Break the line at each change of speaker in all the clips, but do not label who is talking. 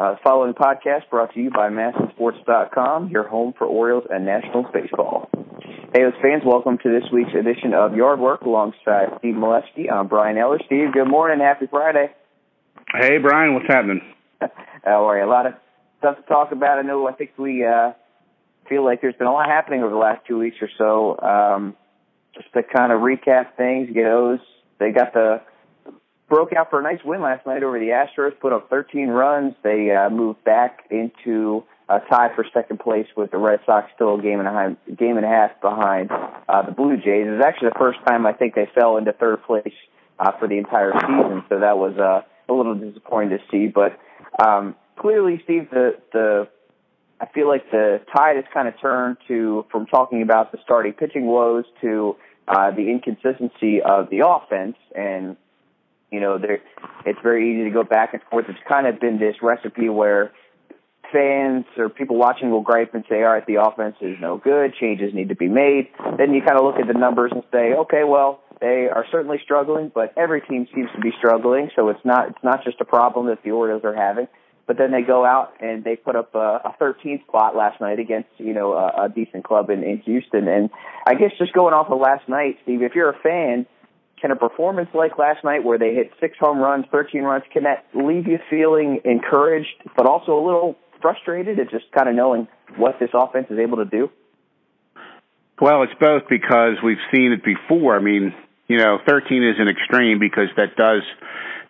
Uh, following podcast brought to you by MASNsports.com, your home for Orioles and Nationals baseball. Hey, those fans, welcome to this week's edition of Yard Work alongside Steve Melewski. I'm Brian Eller. Steve, good morning. Happy Friday.
Hey, Brian, what's happening?
How are you? A lot of stuff to talk about. I know, I think we uh, feel like there's been a lot happening over the last two weeks or so. Um, just to kind of recap things, you know, they got the broke out for a nice win last night over the Astros, put up 13 runs. They uh, moved back into a tie for second place with the Red Sox still a game and a half, game and a half behind uh, the Blue Jays. It was actually the first time I think they fell into third place uh, for the entire season, so that was uh, a little disappointing to see. But um, clearly, Steve, the the I feel like the tide has kind of turned to from talking about the starting pitching woes to uh, the inconsistency of the offense and you know, there it's very easy to go back and forth. It's kind of been this recipe where fans or people watching will gripe and say, all right, the offense is no good, changes need to be made. Then you kind of look at the numbers and say, okay, well, they are certainly struggling, but every team seems to be struggling, so it's not it's not just a problem that the Orioles are having. But then they go out and they put up a, a 13th spot last night against you know a, a decent club in, in Houston. And I guess just going off of last night, Steve, if you're a fan, can a performance like last night where they hit six home runs, 13 runs, can that leave you feeling encouraged, but also a little frustrated at just kind of knowing what this offense is able to do?
Well, it's both because we've seen it before. I mean, you know, 13 is an extreme because that does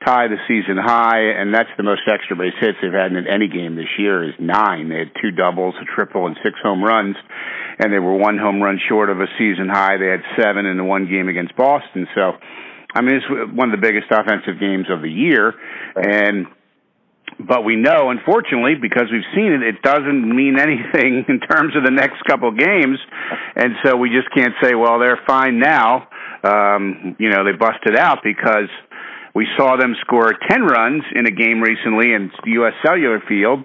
tie the season high, and that's the most extra base hits they've had in any game this year is nine. They had two doubles, a triple, and six home runs and they were one home run short of a season high. They had seven in the one game against Boston. So, I mean, it's one of the biggest offensive games of the year, and but we know, unfortunately, because we've seen it, it doesn't mean anything in terms of the next couple games, and so we just can't say, well, they're fine now. Um, you know, they busted out because we saw them score 10 runs in a game recently in U.S. Cellular Field,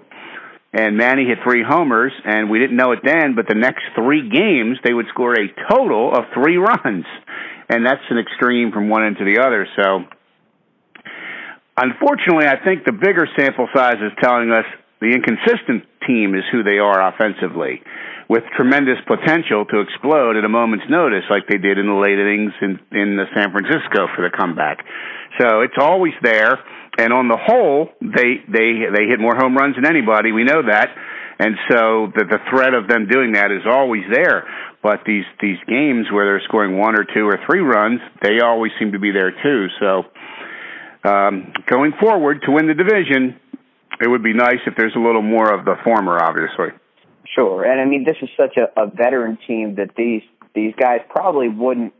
and Manny hit three homers, and we didn't know it then, but the next three games they would score a total of three runs, and that's an extreme from one end to the other. So, unfortunately, I think the bigger sample size is telling us the inconsistent team is who they are offensively, with tremendous potential to explode at a moment's notice, like they did in the late innings in in the San Francisco for the comeback. So it's always there and on the whole, they they they hit more home runs than anybody. We know that, and so the the threat of them doing that is always there. But these these games where they're scoring one or two or three runs, they always seem to be there too. So um, going forward to win the division, it would be nice if there's a little more of the former, obviously.
Sure, and I mean this is such a, a veteran team that these these guys probably wouldn't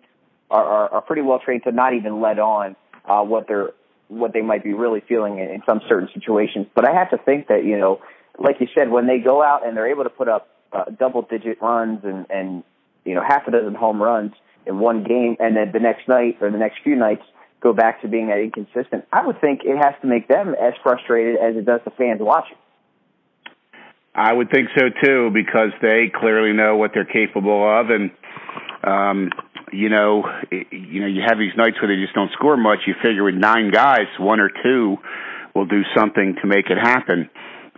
are, are, are pretty well trained to not even let on uh, what they're what they might be really feeling in, in some certain situations. But I have to think that you know, like you said, when they go out and they're able to put up uh, double-digit runs and and you know half a dozen home runs in one game, and then the next night or the next few nights go back to being that inconsistent, I would think it has to make them as frustrated as it does the fans watching.
I would think so too, because they clearly know what they're capable of, and um, you know, you know, you have these nights where they just don't score much. You figure with nine guys, one or two will do something to make it happen,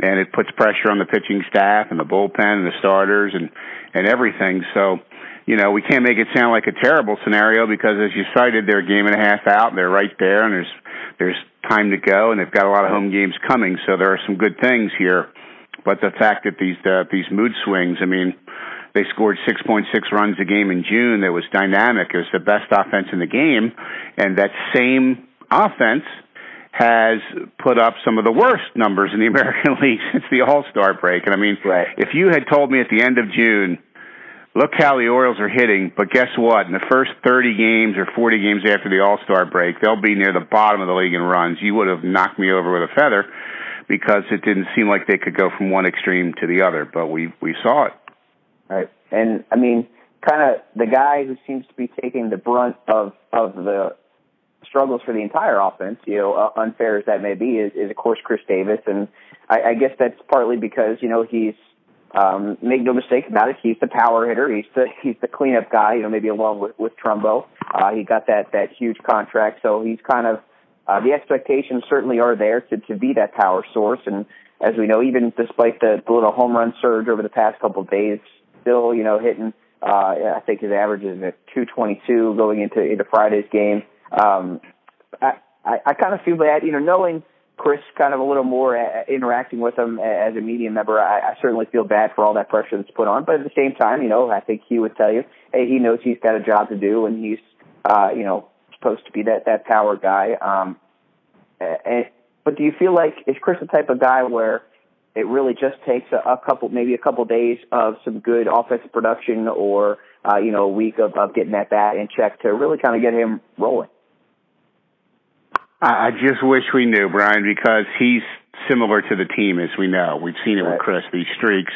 and it puts pressure on the pitching staff and the bullpen and the starters and and everything. So, you know, we can't make it sound like a terrible scenario because, as you cited, they're a game and a half out, and they're right there, and there's there's time to go, and they've got a lot of home games coming. So there are some good things here, but the fact that these uh, these mood swings, I mean they scored 6.6 runs a game in June. That was dynamic. It was the best offense in the game. And that same offense has put up some of the worst numbers in the American League since the All Star break. And I mean,
right.
if you had told me at the end of June, look how the Orioles are hitting, but guess what? In the first 30 games or 40 games after the All Star break, they'll be near the bottom of the league in runs. You would have knocked me over with a feather because it didn't seem like they could go from one extreme to the other, but we, we saw it
right? And I mean, kind of the guy who seems to be taking the brunt of of the struggles for the entire offense, you know, uh, unfair as that may be, is, is of course Chris Davis, and I, I guess that's partly because you know he's um, make no mistake about it, he's the power hitter. He's the he's the cleanup guy. You know, maybe along with with Trumbo, uh, he got that that huge contract, so he's kind of uh, the expectations certainly are there to, to be that power source. And as we know, even despite the, the little home run surge over the past couple of days, still, you know, hitting, uh, I think his average is at 222 going into, into Friday's game. Um, I, I, I kind of feel bad, you know, knowing Chris kind of a little more uh, interacting with him as a media member, I, I certainly feel bad for all that pressure that's put on. But at the same time, you know, I think he would tell you, hey, he knows he's got a job to do and he's, uh, you know, supposed to be that, that power guy. Um, and, but do you feel like, is Chris the type of guy where it really just takes a, a couple, maybe a couple days of some good offensive production or, uh, you know, a week of, of getting that bat in check to really kind of get him rolling?
I just wish we knew, Brian, because he's similar to the team as we know. We've seen it right. with Chris, these streaks.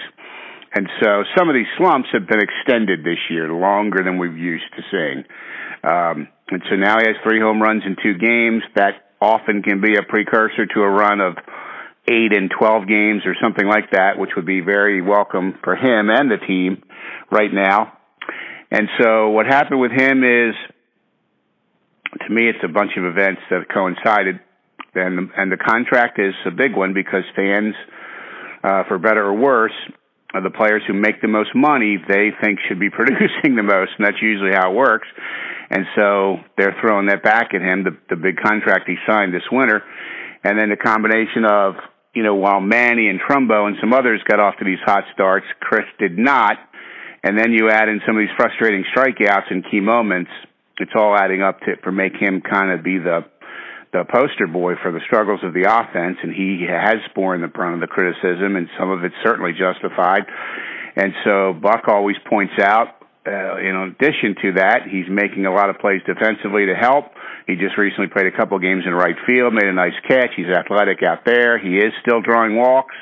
And so some of these slumps have been extended this year, longer than we've used to seeing. Um, and so now he has three home runs in two games. That often can be a precursor to a run of eight and 12 games or something like that, which would be very welcome for him and the team right now. And so what happened with him is to me, it's a bunch of events that coincided, and and the contract is a big one because fans, uh, for better or worse, are the players who make the most money they think should be producing the most, and that's usually how it works. And so they're throwing that back at him, the the big contract he signed this winter, and then the combination of you know while Manny and Trumbo and some others got off to these hot starts, Chris did not, and then you add in some of these frustrating strikeouts in key moments it's all adding up to for make him kind of be the the poster boy for the struggles of the offense, and he has borne the brunt of the criticism, and some of it's certainly justified. And so Buck always points out, uh, in addition to that, he's making a lot of plays defensively to help. He just recently played a couple games in right field, made a nice catch. He's athletic out there. He is still drawing walks.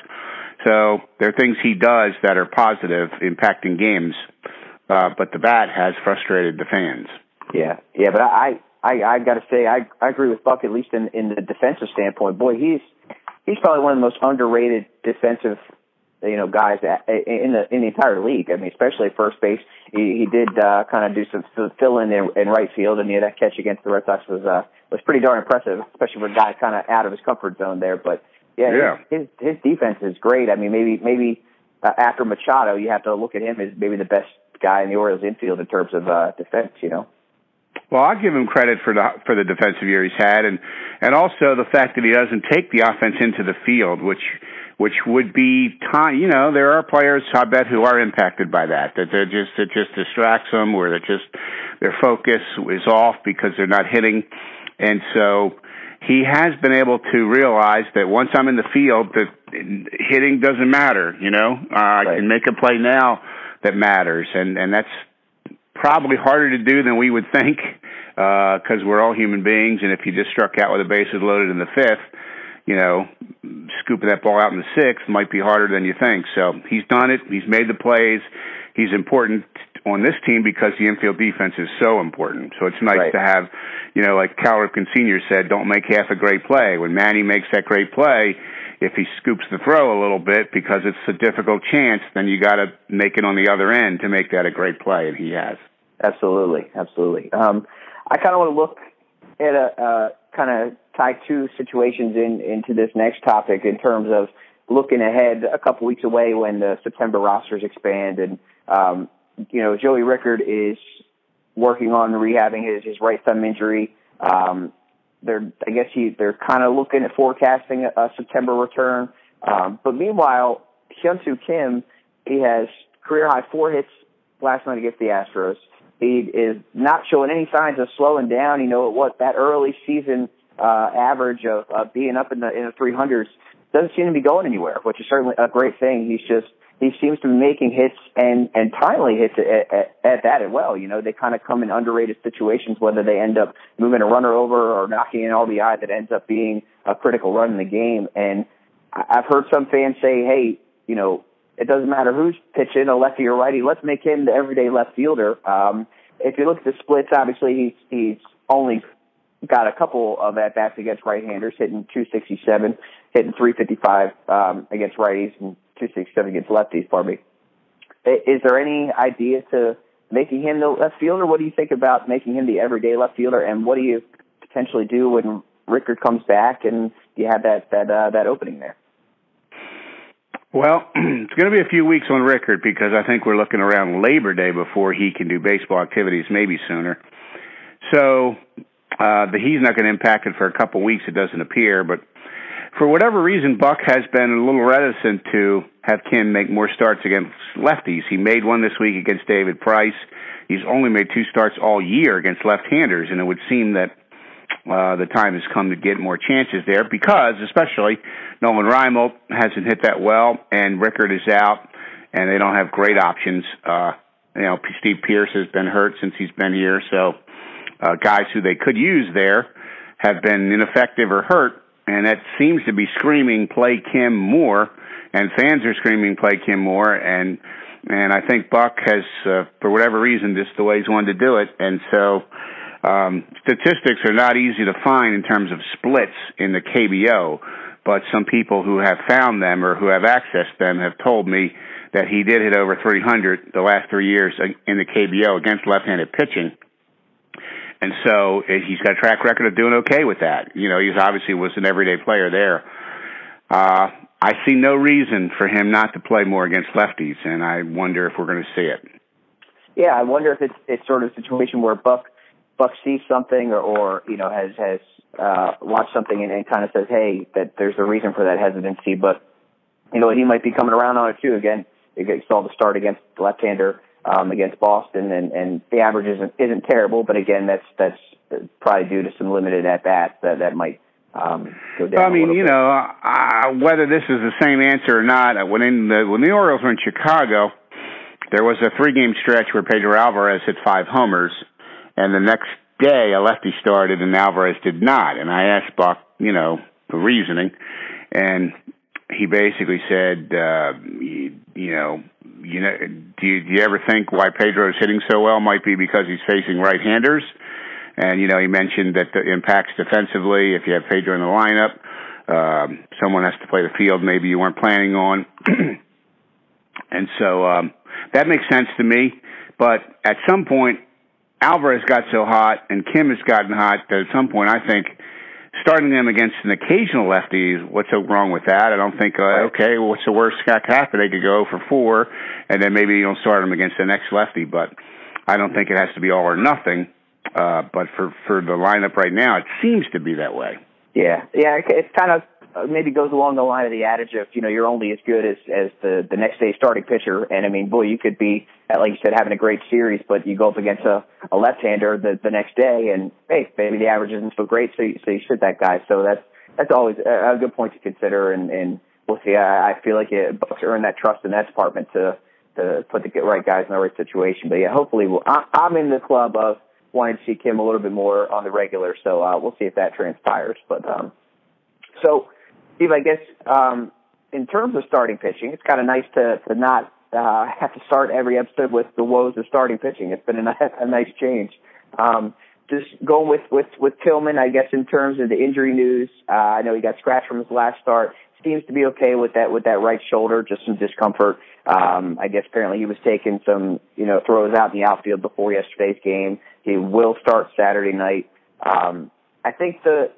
So there are things he does that are positive, impacting games. Uh, but the bat has frustrated the fans.
Yeah, yeah, but I I I got to say I I agree with Buck at least in in the defensive standpoint. Boy, he's he's probably one of the most underrated defensive you know guys in the in the entire league. I mean, especially at first base. He he did uh, kind of do some fill in in, in right field, and yeah, that catch against the Red Sox was uh was pretty darn impressive, especially for a guy kind of out of his comfort zone there. But yeah, yeah. His, his his defense is great. I mean, maybe maybe uh, after Machado, you have to look at him as maybe the best guy in the Orioles infield in terms of uh defense. You know.
Well, I'll give him credit for the for the defensive year he's had, and and also the fact that he doesn't take the offense into the field, which which would be time. You know, there are players I bet who are impacted by that. That they're just it just distracts them, or that just their focus is off because they're not hitting, and so he has been able to realize that once I'm in the field, that hitting doesn't matter. You know, uh, right. I can make a play now that matters, and and that's probably harder to do than we would think because uh, we're all human beings, and if you just struck out with the bases loaded in the fifth, you know, scooping that ball out in the sixth might be harder than you think. So he's done it. He's made the plays. He's important on this team because the infield defense is so important. So it's nice right. to have, you know, like Cal Ripken Sr. said, don't make half a great play. When Manny makes that great play, if he scoops the throw a little bit because it's a difficult chance, then you got to make it on the other end to make that a great play, and he has.
Absolutely, absolutely. Um, I kind of want to look at a uh, kind of tie two situations in into this next topic in terms of looking ahead a couple weeks away when the September rosters expand and um, you know Joey Rickard is working on rehabbing his his right thumb injury. Um, they're I guess he they're kind of looking at forecasting a, a September return. Um, but meanwhile, Hyunsoo Kim he has career high four hits last night against the Astros. He is not showing any signs of slowing down. You know what that early season uh, average of, of being up in the in the 300s doesn't seem to be going anywhere, which is certainly a great thing. He's just he seems to be making hits and and timely hits at, at, at that as well. You know, they kind of come in underrated situations, whether they end up moving a runner over or knocking an RBI that ends up being a critical run in the game. And I've heard some fans say, hey, you know, it doesn't matter who's pitching, a lefty or righty. Let's make him the everyday left fielder. Um, if you look at the splits, obviously he's he's only got a couple of at bats against right-handers, hitting 267, hitting 355 um, against righties, and 267 against lefties. Pardon me. Is there any idea to making him the left fielder? What do you think about making him the everyday left fielder? And what do you potentially do when Rickard comes back and you have that that uh, that opening there.
Well, it's going to be a few weeks on Rickard because I think we're looking around Labor Day before he can do baseball activities, maybe sooner. So uh, the, he's not going to impact it for a couple weeks. It doesn't appear, but for whatever reason, Buck has been a little reticent to have Kim make more starts against lefties. He made one this week against David Price. He's only made two starts all year against left-handers, and it would seem that uh, the time has come to get more chances there because, especially, Nolan Reimold hasn't hit that well, and Rickard is out, and they don't have great options. Uh, you know, Steve Pearce has been hurt since he's been here, so uh, guys who they could use there have been ineffective or hurt, and that seems to be screaming play Kim more, and fans are screaming play Kim more, and and I think Buck has, uh, for whatever reason, just the way he's wanted to do it, and so um, statistics are not easy to find in terms of splits in the KBO, but some people who have found them or who have accessed them have told me that he did hit over 300 the last three years in the KBO against left-handed pitching. And so eh, he's got a track record of doing okay with that. You know, he's obviously was an everyday player there. Uh, I see no reason for him not to play more against lefties, and I wonder if we're going to see it.
Yeah, I wonder if it's it's sort of a situation where Buck Buck sees something or, or you know has has uh, watched something and, and kind of says, hey, that there's a reason for that hesitancy, but you know he might be coming around on it too. Again, you saw the start against left-hander um, against Boston, and and the average isn't isn't terrible, but again, that's that's probably due to some limited at bats that that might um, go down.
I mean, you
bit.
know, uh, whether this is the same answer or not, when in the when the Orioles were in Chicago, there was a three-game stretch where Pedro Alvarez hit five homers and the next day a lefty started and Alvarez did not. And I asked Buck, you know, the reasoning, and he basically said, uh, you, you know, you know, do you, do you ever think why Pedro is hitting so well might be because he's facing right-handers? And you know, he mentioned that the impacts defensively. If you have Pedro in the lineup, um, someone has to play the field. Maybe you weren't planning on. and so um, that makes sense to me. But at some point, Alvarez got so hot and Kim has gotten hot that at some point I think starting them against an occasional lefty, what's so wrong with that? I don't think, uh, okay, well, what's the worst that could happen? They could go for four, and then maybe you don't start them against the next lefty. But I don't think it has to be all or nothing. Uh, but for for the lineup right now, it seems to be that way.
Yeah, yeah, it's kind of maybe goes along the line of the adage of you know you're only as good as as the the next day starting pitcher. And I mean boy you could be like you said having a great series but you go up against a a left-hander the the next day and hey maybe the average isn't so great so you, so you sit that guy. So that's that's always a, good point to consider. And and we'll see. I, I feel like it, Bucks earn that trust in that department to to put the right guys in the right situation. But yeah hopefully we'll, I, I'm in the club of wanting to see Kim a little bit more on the regular. So uh, we'll see if that transpires. But um so Steve, I guess um, in terms of starting pitching, it's kind of nice to to not uh, have to start every episode with the woes of starting pitching. It's been a, a nice change. Um, just going with with with Tillman, I guess in terms of the injury news, uh, I know he got scratched from his last start. Seems to be okay with that with that right shoulder, just some discomfort. Um, I guess apparently he was taking some you know throws out in the outfield before yesterday's game. He will start Saturday night. Um, I think the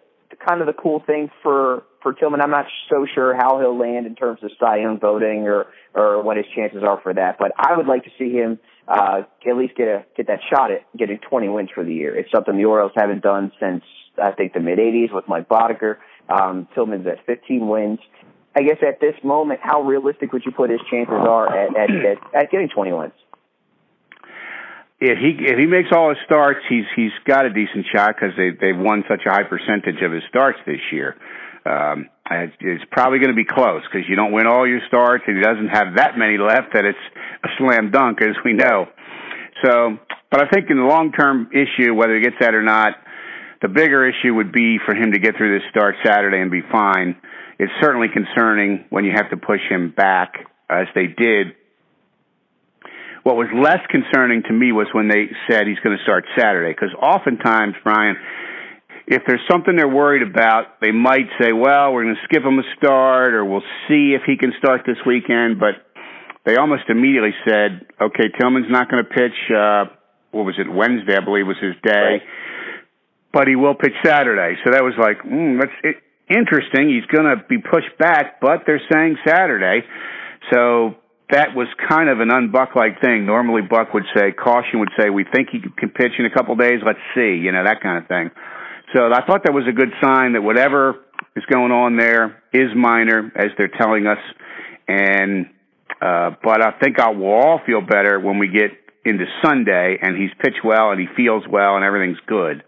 kind of the cool thing for for Tillman. I'm not so sure how he'll land in terms of Cy Young voting or or what his chances are for that. But I would like to see him uh, at least get a get that shot at getting 20 wins for the year. It's something the Orioles haven't done since I think the mid 80s with Mike Boddicker. Um, Tillman's at 15 wins. I guess at this moment, how realistic would you put his chances are at at, at, at getting 20 wins?
if he if he makes all his starts, he's he's got a decent shot because they they've won such a high percentage of his starts this year. Um, it's probably going to be close because you don't win all your starts, and he doesn't have that many left that it's a slam dunk, as we know. So, but I think in the long term issue, whether he gets that or not, the bigger issue would be for him to get through this start Saturday and be fine. It's certainly concerning when you have to push him back, as they did what was less concerning to me was when they said he's going to start Saturday, because oftentimes, Brian, if there's something they're worried about, they might say, well, we're going to skip him a start, or we'll see if he can start this weekend. But they almost immediately said, okay, Tillman's not going to pitch. Uh, what was it? Wednesday, I believe, was his day.
Right.
but he will pitch Saturday. So that was like, mm, that's it, interesting. He's going to be pushed back, but they're saying Saturday. So that was kind of an unbuck like thing. Normally, Buck would say, caution would say, we think he can pitch in a couple days. Let's see, you know, that kind of thing. So I thought that was a good sign that whatever is going on there is minor, as they're telling us. And uh, but I think I will all feel better when we get into Sunday and he's pitched well and he feels well and everything's good.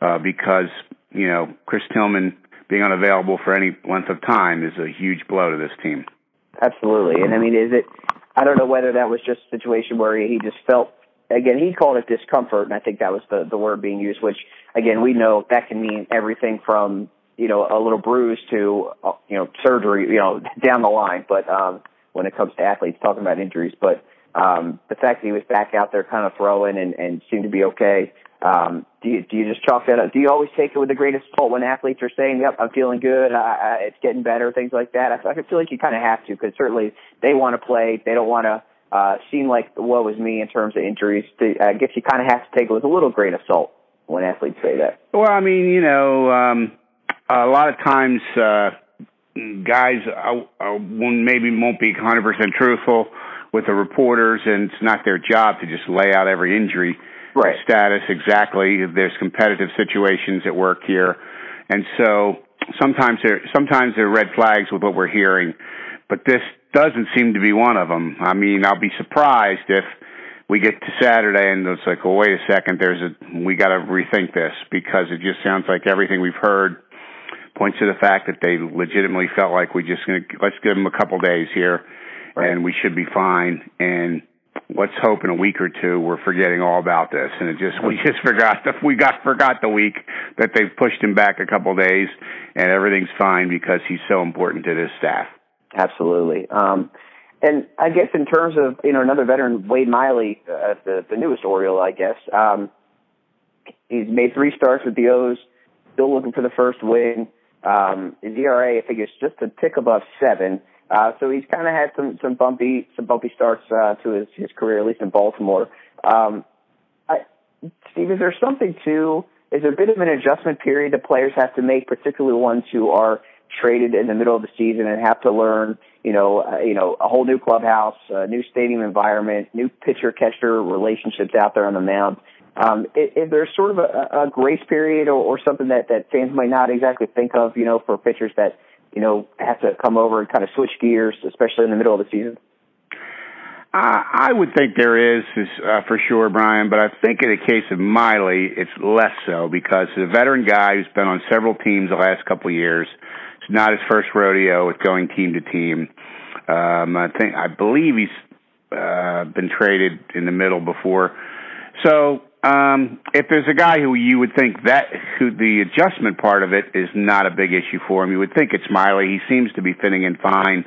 Uh, because you know Chris Tillman being unavailable for any length of time is a huge blow to this team.
Absolutely, and I mean, is it? I don't know whether that was just a situation where he just felt. Again, he called it discomfort, and I think that was the the word being used. Which, again, we know that can mean everything from you know a little bruise to uh, you know surgery, you know down the line. But um, when it comes to athletes talking about injuries, but um, the fact that he was back out there kind of throwing and, and seemed to be okay. Um, do you do you just chalk that up? Do you always take it with the greatest salt when athletes are saying, "Yep, I'm feeling good, I, it's getting better," things like that? I, I feel like you kind of have to because certainly they want to play, they don't want to uh, seem like woe is me in terms of injuries. To, I guess you kind of have to take it with a little grain of salt when athletes say that.
Well, I mean, you know, um, a lot of times uh, guys uh, uh, maybe won't be 100% truthful with the reporters, and it's not their job to just lay out every injury
right.
status exactly. There's competitive situations at work here, and so sometimes there sometimes there are red flags with what we're hearing, but this doesn't seem to be one of them. I mean, I'll be surprised if we get to Saturday and it's like, well, wait a second, there's a we got to rethink this because it just sounds like everything we've heard points to the fact that they legitimately felt like we just gonna let's give them a couple days here, right. and we should be fine and let's hope in a week or two we're forgetting all about this. And it just we just forgot the we got forgot the week that they've pushed him back a couple of days, and everything's fine because he's so important to this staff.
Absolutely. Um, and I guess in terms of you know another veteran, Wade Miley, uh, the the newest Oriole, I guess. Um, he's made three starts with the O's. Still looking for the first win. Um, his ERA, I think, is just a tick above seven. Uh, so he's kind of had some some bumpy some bumpy starts uh, to his his career, at least in Baltimore. Um, I, Steve, is there something to? Is there a bit of an adjustment period that players have to make, particularly ones who are traded in the middle of the season and have to learn, you know, uh, you know, a whole new clubhouse, a new stadium environment, new pitcher catcher relationships out there on the mound. Um, is, there sort of a, a grace period or, or something that that fans might not exactly think of, you know, for pitchers that you know, have to come over and kind of switch gears, especially in the middle of the season?
I would think there is, is uh, for sure, Brian. But I think in the case of Miley, it's less so because the veteran guy who's been on several teams the last couple of years. It's not his first rodeo with going team to team. Um, I think I believe he's uh, been traded in the middle before. So um, if there's a guy who you would think that who the adjustment part of it is not a big issue for him, you would think it's Miley. He seems to be fitting in fine.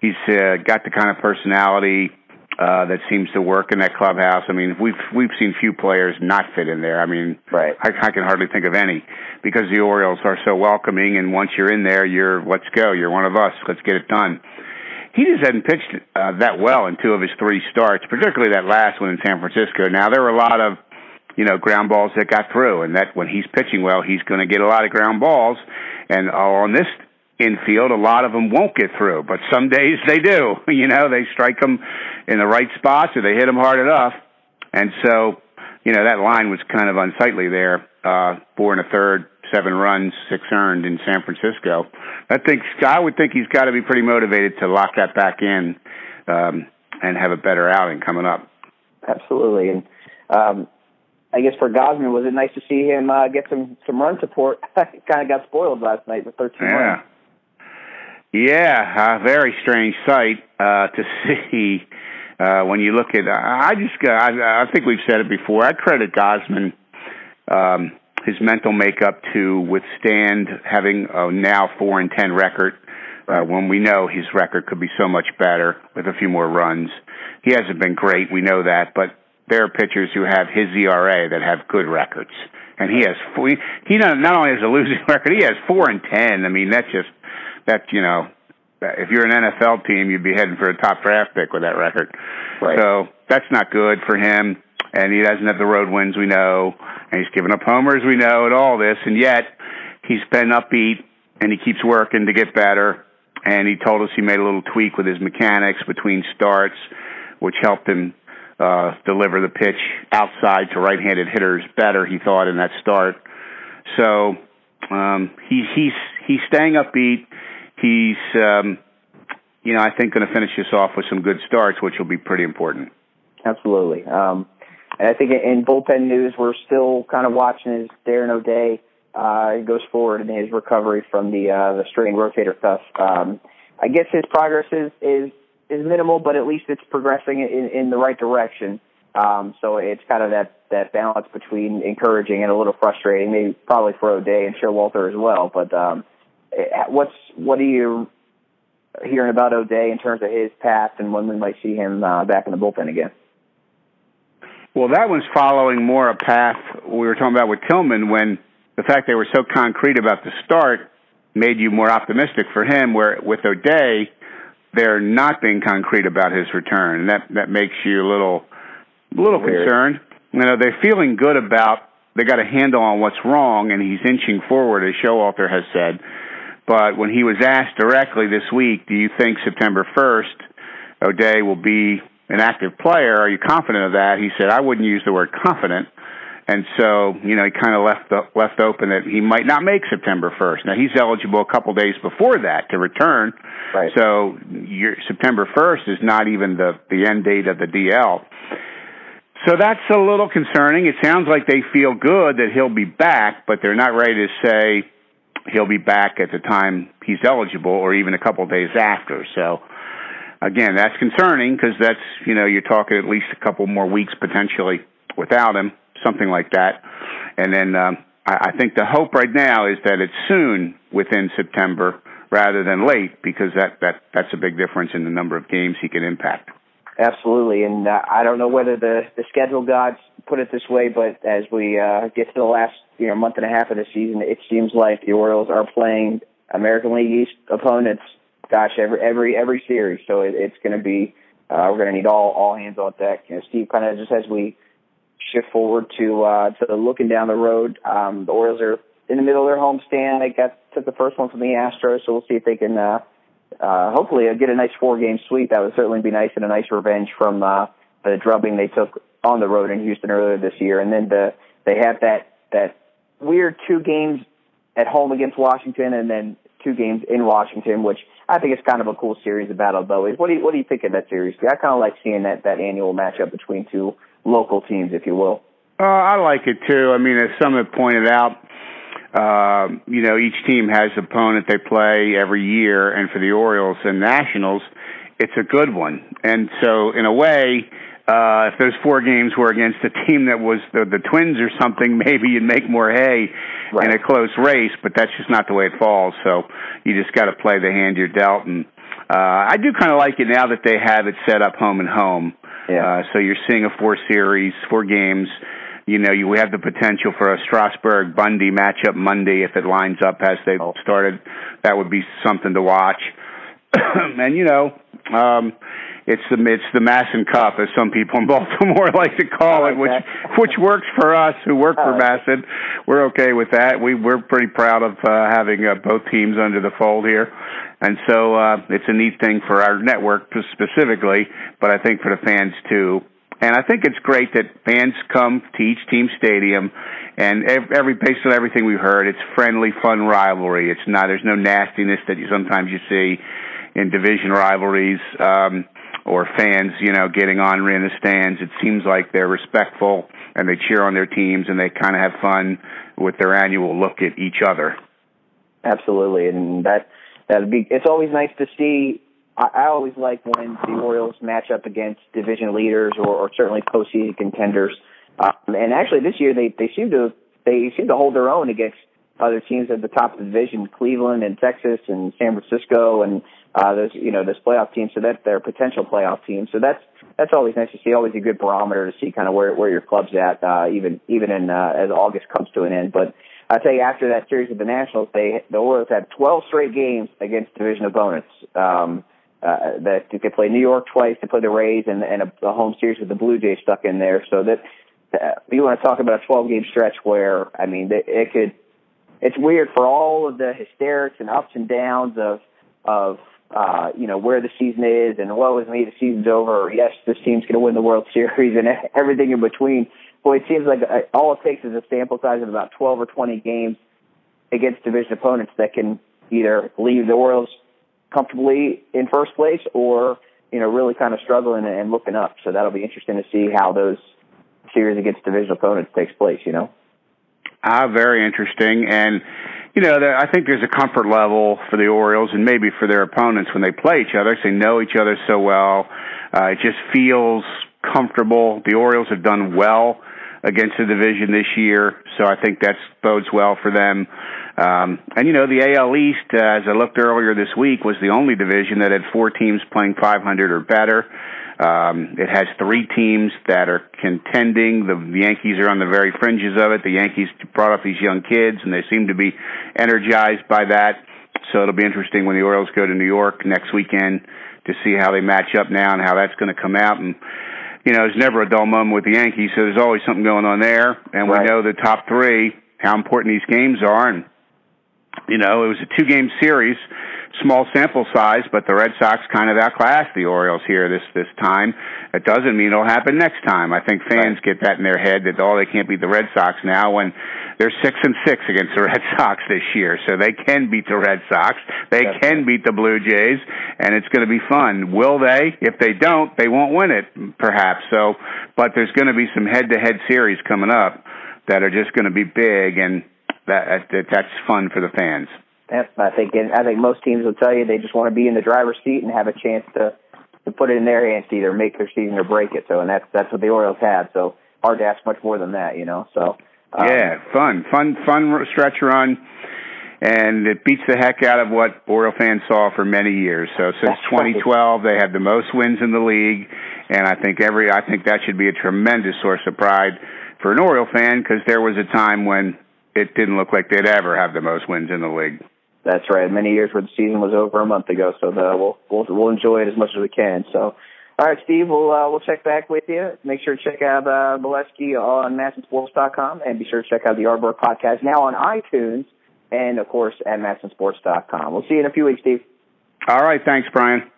He's uh, got the kind of personality uh, that seems to work in that clubhouse. I mean, we've we've seen few players not fit in there. I mean,
right.
I, I can hardly think of any because the Orioles are so welcoming, and once you're in there, you're let's go. You're one of us. Let's get it done. He just hadn't pitched uh, that well in two of his three starts, particularly that last one in San Francisco. Now there were a lot of you know, ground balls that got through. And that when he's pitching well, he's going to get a lot of ground balls. And on this infield, a lot of them won't get through, but some days they do. You know, they strike them in the right spots or they hit them hard enough. And so, you know, that line was kind of unsightly there. Uh, four and a third, seven runs, six earned in San Francisco. I think I would think he's got to be pretty motivated to lock that back in um, and have a better outing coming up.
Absolutely, and um, I guess for Gausman, was it nice to see him uh, get some some run support? kind of got spoiled last night with 13
yeah.
runs.
Yeah, a very strange sight uh, to see uh, when you look at. I just, I, I think we've said it before. I credit Gausman um, his mental makeup to withstand having a now four and ten record. Uh, when we know his record could be so much better with a few more runs, he hasn't been great. We know that, but there are pitchers who have his ERA that have good records, and he has he not only has a losing record, he has four and ten. I mean, that's just that you know, if you're an NFL team, you'd be heading for a top draft pick with that record.
Right.
So that's not good for him. and he doesn't have the road wins we know, and he's given up homers we know, and all this, and yet he's been upbeat and he keeps working to get better. And he told us he made a little tweak with his mechanics between starts, which helped him uh, deliver the pitch outside to right-handed hitters better. He thought in that start. So um, he, he's he's staying upbeat. He's um, you know I think going to finish this off with some good starts, which will be pretty important.
Absolutely. Um, and I think in bullpen news, we're still kind of watching his Darren O'Day uh, goes forward in his recovery from the uh, the strained rotator cuff. Um, I guess his progress is is is minimal, but at least it's progressing in, in the right direction. Um, so it's kind of that that balance between encouraging and a little frustrating, maybe probably for O'Day and Showalter as well. But um, what's what are you hearing about O'Day in terms of his path and when we might see him uh, back in the bullpen again?
Well, that one's following more a path we were talking about with Tillman when the fact they were so concrete about the start made you more optimistic for him. Where with O'Day, they're not being concrete about his return, and that that makes you a little a little Weird. concerned. You know, they're feeling good about they got a handle on what's wrong, and he's inching forward, as Showalter has said. But when he was asked directly this week, do you think September 1st O'Day will be an active player. Are you confident of that? He said, I wouldn't use the word confident. And so, you know, he kind of left the, left open that he might not make September 1st. Now he's eligible a couple days before that to return.
Right.
So your September 1st is not even the the end date of the DL. So that's a little concerning. It sounds like they feel good that he'll be back, but they're not ready to say he'll be back at the time he's eligible or even a couple days after. So again, that's concerning because that's you know you're talking at least a couple more weeks potentially without him, something like that. And then um, I, I think the hope right now is that it's soon within September rather than late because that that that's a big difference in the number of games he can impact.
Absolutely, and uh, I don't know whether the the schedule gods put it this way, but as we uh, get to the last you know month and a half of the season, it seems like the Orioles are playing American League East opponents gosh, every every every series. So it, it's going to be uh, we're going to need all all hands on deck. You know, Steve, kind of just as we shift forward to uh, to looking down the road, um, the Orioles are in the middle of their homestand. They got took the first one from the Astros, so we'll see if they can uh, uh, hopefully get a nice four game sweep. That would certainly be nice and a nice revenge from uh, the drubbing they took on the road in Houston earlier this year. And then the, they have that that weird two games at home against Washington, and then two games in Washington, which I think is kind of a cool series of battle bowies. What do you what do you think of that series? I kind of like seeing that that annual matchup between two local teams, if you will.
Uh, I like it too. I mean, as some have pointed out, uh, you know, each team has an opponent they play every year, and for the Orioles and Nationals, it's a good one. And so, in a way, uh, if those four games were against a team that was the, the Twins or something, maybe you'd make more hay right. in a close race. But that's just not the way it falls. So you just got to play the hand you're dealt. And uh, I do kind of like it now that they have it set up home and home.
Yeah.
Uh, so you're seeing a four series, four games. You know, you have the potential for a Strasburg Bundy matchup Monday if it lines up as they've oh. started. That would be something to watch. and you know, um, it's the it's the MASN Cup, as some people in Baltimore like to call like it, which that. which works for us who work for MASN. We're okay with that. We we're pretty proud of uh, having uh, both teams under the fold here, and so uh, it's a neat thing for our network specifically, but I think for the fans too. And I think it's great that fans come to each team stadium, and every based on everything we've heard, it's friendly, fun rivalry. It's not there's no nastiness that you sometimes you see in division rivalries. Um, or fans, you know, getting on in the stands. It seems like they're respectful and they cheer on their teams and they kind of have fun with their annual look at each other.
Absolutely, and that that'd be. It's always nice to see. I, I always like when the Orioles match up against division leaders or, or certainly postseason contenders. Um, and actually, this year they they seem to they seem to hold their own against other teams at the top of the division, Cleveland and Texas and San Francisco and uh, those you know this playoff team. So that they're potential playoff teams. So that's that's always nice to see. Always a good barometer to see kind of where where your club's at, uh, even even in uh, as August comes to an end. But I tell you, after that series of the Nationals, they the Orioles had 12 straight games against division opponents. Um, uh, that they play New York twice, they play the Rays, and, and a, a home series with the Blue Jays stuck in there. So that uh, you want to talk about a 12 game stretch where I mean it, it could. It's weird for all of the hysterics and ups and downs of of uh, you know where the season is and what was me the season's over. Or yes, this team's going to win the World Series and everything in between. Boy, it seems like uh, all it takes is a sample size of about 12 or 20 games against division opponents that can either leave the Orioles comfortably in first place or you know really kind of struggling and looking up. So that'll be interesting to see how those series against division opponents takes place. You know.
Ah, very interesting, and you know, I think there's a comfort level for the Orioles and maybe for their opponents when they play each other. They know each other so well. Uh, it just feels comfortable. The Orioles have done well against the division this year, so I think that bodes well for them. Um, and you know, the AL East, uh, as I looked earlier this week, was the only division that had four teams playing 500 or better. Um, it has three teams that are contending. The, the Yankees are on the very fringes of it. The Yankees brought up these young kids, and they seem to be energized by that. So it'll be interesting when the Orioles go to New York next weekend to see how they match up now and how that's going to come out. And you know, there's never a dull moment with the Yankees, so there's always something going on there. And
right.
we know the top three, how important these games are, and you know, it was a two-game series, small sample size, but the Red Sox kind of outclassed the Orioles here this this time. It doesn't mean it'll happen next time. I think fans
right.
get that in their head that oh, they can't beat the Red Sox now when they're six and six against the Red Sox this year, so they can beat the Red Sox. They
Definitely.
can beat the Blue Jays, and it's going to be fun. Will they? If they don't, they won't win it, perhaps. So, but there's going to be some head-to-head series coming up that are just going to be big and that, that that's fun for the fans.
Yep, I think I think most teams will tell you they just want to be in the driver's seat and have a chance to to put it in their hands to either make their season or break it. So, and that's that's what the Orioles had. So hard to ask much more than that, you know. So
um, yeah, fun, fun, fun stretch run, and it beats the heck out of what Oriole fans saw for many years. So since 2012, they have the most wins in the league, and I think every I think that should be a tremendous source of pride for an Oriole fan because there was a time when it didn't look like they'd ever have the most wins in the league.
That's right. Many years where the season was over a month ago, so the, we'll we'll we'll enjoy it as much as we can. So, all right, Steve, we'll uh, we'll check back with you. Make sure to check out uh, on MASNsports.com, and be sure to check out the Yardbird podcast now on iTunes, and of course at MASNsports.com. We'll see you in a few weeks, Steve.
All right, thanks, Brian.